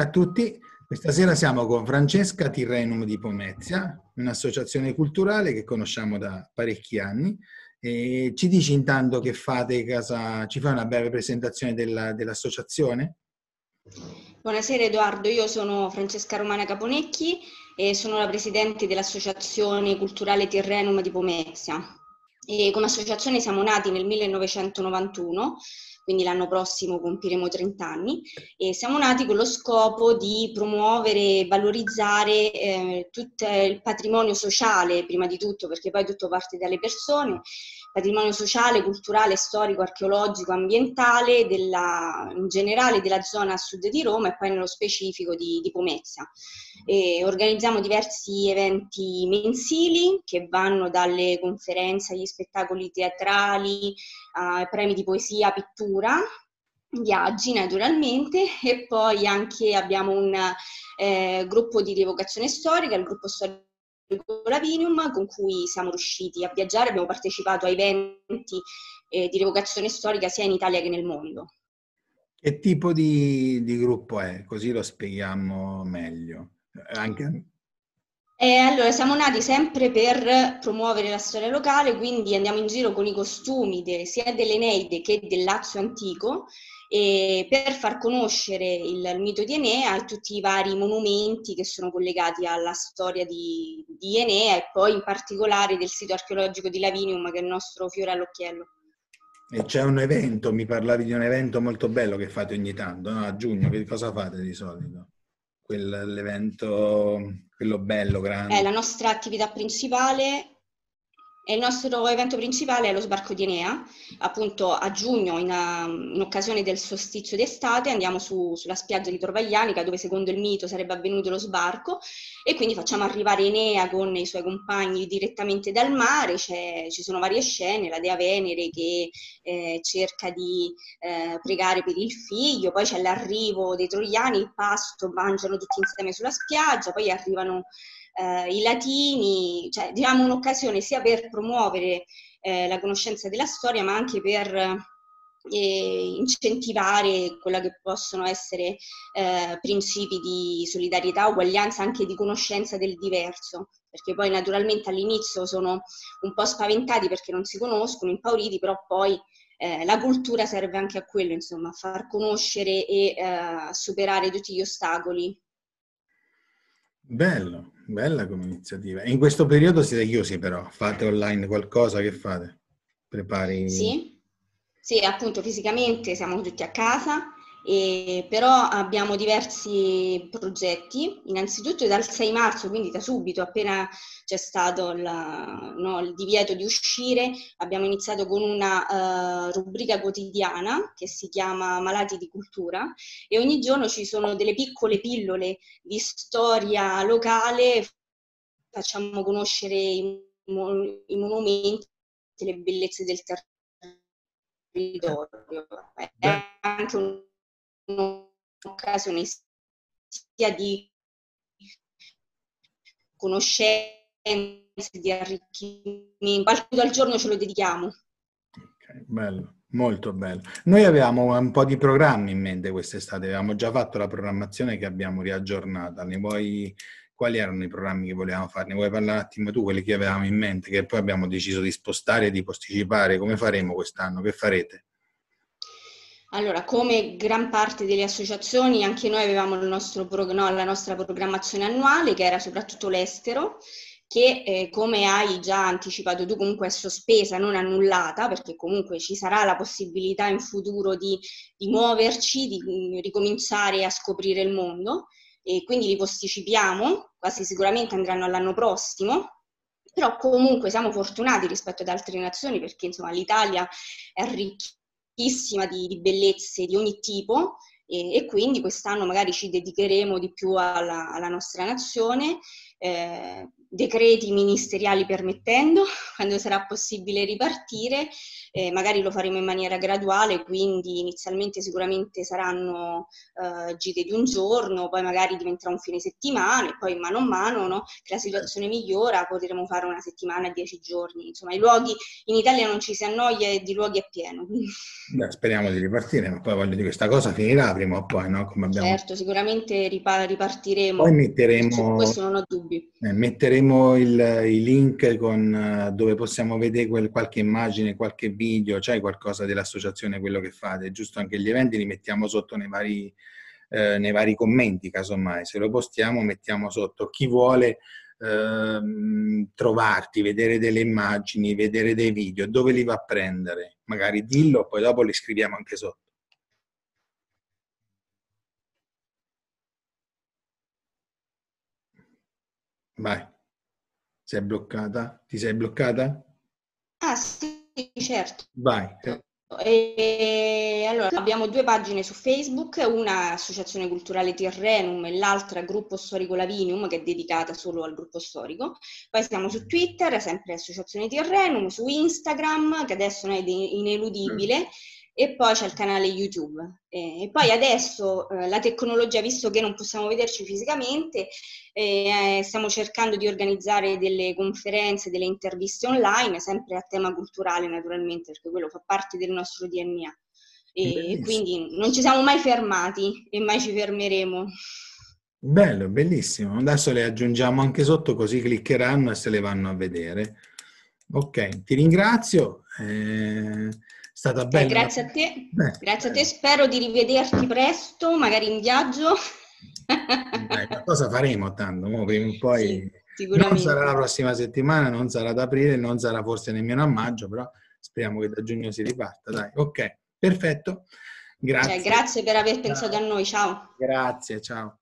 a tutti, questa sera siamo con Francesca Tirrenum di Pomezia, un'associazione culturale che conosciamo da parecchi anni. E ci dici intanto che fate, casa, ci fai una breve presentazione della, dell'associazione? Buonasera Edoardo, io sono Francesca Romana Caponecchi e sono la presidente dell'Associazione Culturale Tirrenum di Pomezia. E come associazione siamo nati nel 1991 quindi l'anno prossimo compiremo 30 anni, e siamo nati con lo scopo di promuovere e valorizzare eh, tutto il patrimonio sociale, prima di tutto, perché poi tutto parte dalle persone, patrimonio sociale, culturale, storico, archeologico, ambientale, della, in generale della zona a sud di Roma e poi nello specifico di, di Pomezia. E organizziamo diversi eventi mensili che vanno dalle conferenze agli spettacoli teatrali, ai premi di poesia, pittura, viaggi naturalmente e poi anche abbiamo un eh, gruppo di rievocazione storica, il gruppo storico Lavinium con cui siamo riusciti a viaggiare, abbiamo partecipato a eventi eh, di rievocazione storica sia in Italia che nel mondo. Che tipo di, di gruppo è? Così lo spieghiamo meglio. Anche... Eh, allora, siamo nati sempre per promuovere la storia locale, quindi andiamo in giro con i costumi de, sia dell'Eneide che del Lazio antico e per far conoscere il, il, mito di Enea e tutti i vari monumenti che sono collegati alla storia di, di, Enea e poi in particolare del sito archeologico di Lavinium che è il nostro fiore all'occhiello. E c'è un evento, mi parlavi di un evento molto bello che fate ogni tanto, no? a giugno, che cosa fate di solito? Quell'evento, quello bello, grande. È la nostra attività principale il nostro evento principale è lo sbarco di Enea, appunto a giugno in, in occasione del solstizio d'estate andiamo su, sulla spiaggia di Torvaglianica dove secondo il mito sarebbe avvenuto lo sbarco. E quindi facciamo arrivare Enea con i suoi compagni direttamente dal mare, ci sono varie scene, la dea Venere che eh, cerca di eh, pregare per il figlio, poi c'è l'arrivo dei troiani, il pasto, mangiano tutti insieme sulla spiaggia, poi arrivano eh, i latini, cioè diciamo un'occasione sia per promuovere eh, la conoscenza della storia, ma anche per eh, incentivare quello che possono essere eh, principi di solidarietà, uguaglianza, anche di conoscenza del diverso, perché poi naturalmente all'inizio sono un po' spaventati perché non si conoscono, impauriti, però poi eh, la cultura serve anche a quello, insomma, a far conoscere e eh, superare tutti gli ostacoli. Bello, Bella come iniziativa. in questo periodo siete chiusi però, fate online qualcosa, che fate? Prepari... Sì, sì appunto fisicamente siamo tutti a casa, e, però abbiamo diversi progetti, innanzitutto dal 6 marzo, quindi da subito, appena c'è stato la, no, il divieto di uscire, abbiamo iniziato con una uh, rubrica quotidiana che si chiama Malati di Cultura. E ogni giorno ci sono delle piccole pillole di storia locale, facciamo conoscere i, i monumenti, le bellezze del territorio. È anche un un'occasione sia di conoscenze, di arricchimento, qualche al giorno ce lo dedichiamo. Ok, bello. Molto bello. Noi avevamo un po' di programmi in mente quest'estate, avevamo già fatto la programmazione che abbiamo riaggiornata. Ne vuoi, quali erano i programmi che volevamo fare? Ne vuoi parlare un attimo tu, quelli che avevamo in mente, che poi abbiamo deciso di spostare e di posticipare? Come faremo quest'anno? Che farete? Allora, come gran parte delle associazioni, anche noi avevamo prog- no, la nostra programmazione annuale, che era soprattutto l'estero, che eh, come hai già anticipato tu comunque è sospesa, non annullata, perché comunque ci sarà la possibilità in futuro di, di muoverci, di, di ricominciare a scoprire il mondo. E quindi li posticipiamo, quasi sicuramente andranno all'anno prossimo, però comunque siamo fortunati rispetto ad altre nazioni perché insomma l'Italia è arricchita ricchissima di, di bellezze di ogni tipo e, e, quindi quest'anno magari ci dedicheremo di più alla, alla nostra nazione. Eh, decreti ministeriali permettendo, quando sarà possibile ripartire, eh, magari lo faremo in maniera graduale, quindi inizialmente sicuramente saranno eh, gite di un giorno, poi magari diventerà un fine settimana e poi mano a mano no, che la situazione migliora potremo fare una settimana, dieci giorni, insomma i luoghi in Italia non ci si annoia e di luoghi è pieno. Beh, speriamo di ripartire, ma poi voglio dire questa cosa finirà prima o poi, no? Come abbiamo... Certo, sicuramente ripartiremo, poi metteremo, su questo non ho dubbi. Eh, metteremo il, i link con, eh, dove possiamo vedere quel, qualche immagine, qualche video c'è qualcosa dell'associazione quello che fate, giusto anche gli eventi li mettiamo sotto nei vari, eh, nei vari commenti, casomai, se lo postiamo mettiamo sotto. Chi vuole eh, trovarti, vedere delle immagini, vedere dei video, dove li va a prendere? Magari dillo, poi dopo li scriviamo anche sotto. Vai. Sei bloccata? Ti sei bloccata? Ah sì, certo. Vai. E, allora, abbiamo due pagine su Facebook, una Associazione Culturale Tirrenum e l'altra Gruppo Storico Lavinium che è dedicata solo al gruppo storico. Poi siamo su Twitter, sempre Associazione Tirrenum, su Instagram che adesso è ineludibile. Mm e poi c'è il canale YouTube. E poi adesso eh, la tecnologia, visto che non possiamo vederci fisicamente, eh, stiamo cercando di organizzare delle conferenze, delle interviste online, sempre a tema culturale naturalmente, perché quello fa parte del nostro DNA. E quindi non ci siamo mai fermati e mai ci fermeremo. Bello, bellissimo. Adesso le aggiungiamo anche sotto così cliccheranno e se le vanno a vedere. Ok, ti ringrazio. Eh stata eh, bella. Eh, grazie a te, Beh, grazie a te, spero di rivederti presto, magari in viaggio. Dai, qualcosa faremo tanto, mo, prima o poi sì, non sarà la prossima settimana, non sarà ad aprile, non sarà forse nemmeno a maggio, però speriamo che da giugno si riparta. Dai, ok, perfetto. Grazie. Cioè, grazie per aver pensato ciao. a noi, ciao. Grazie, ciao.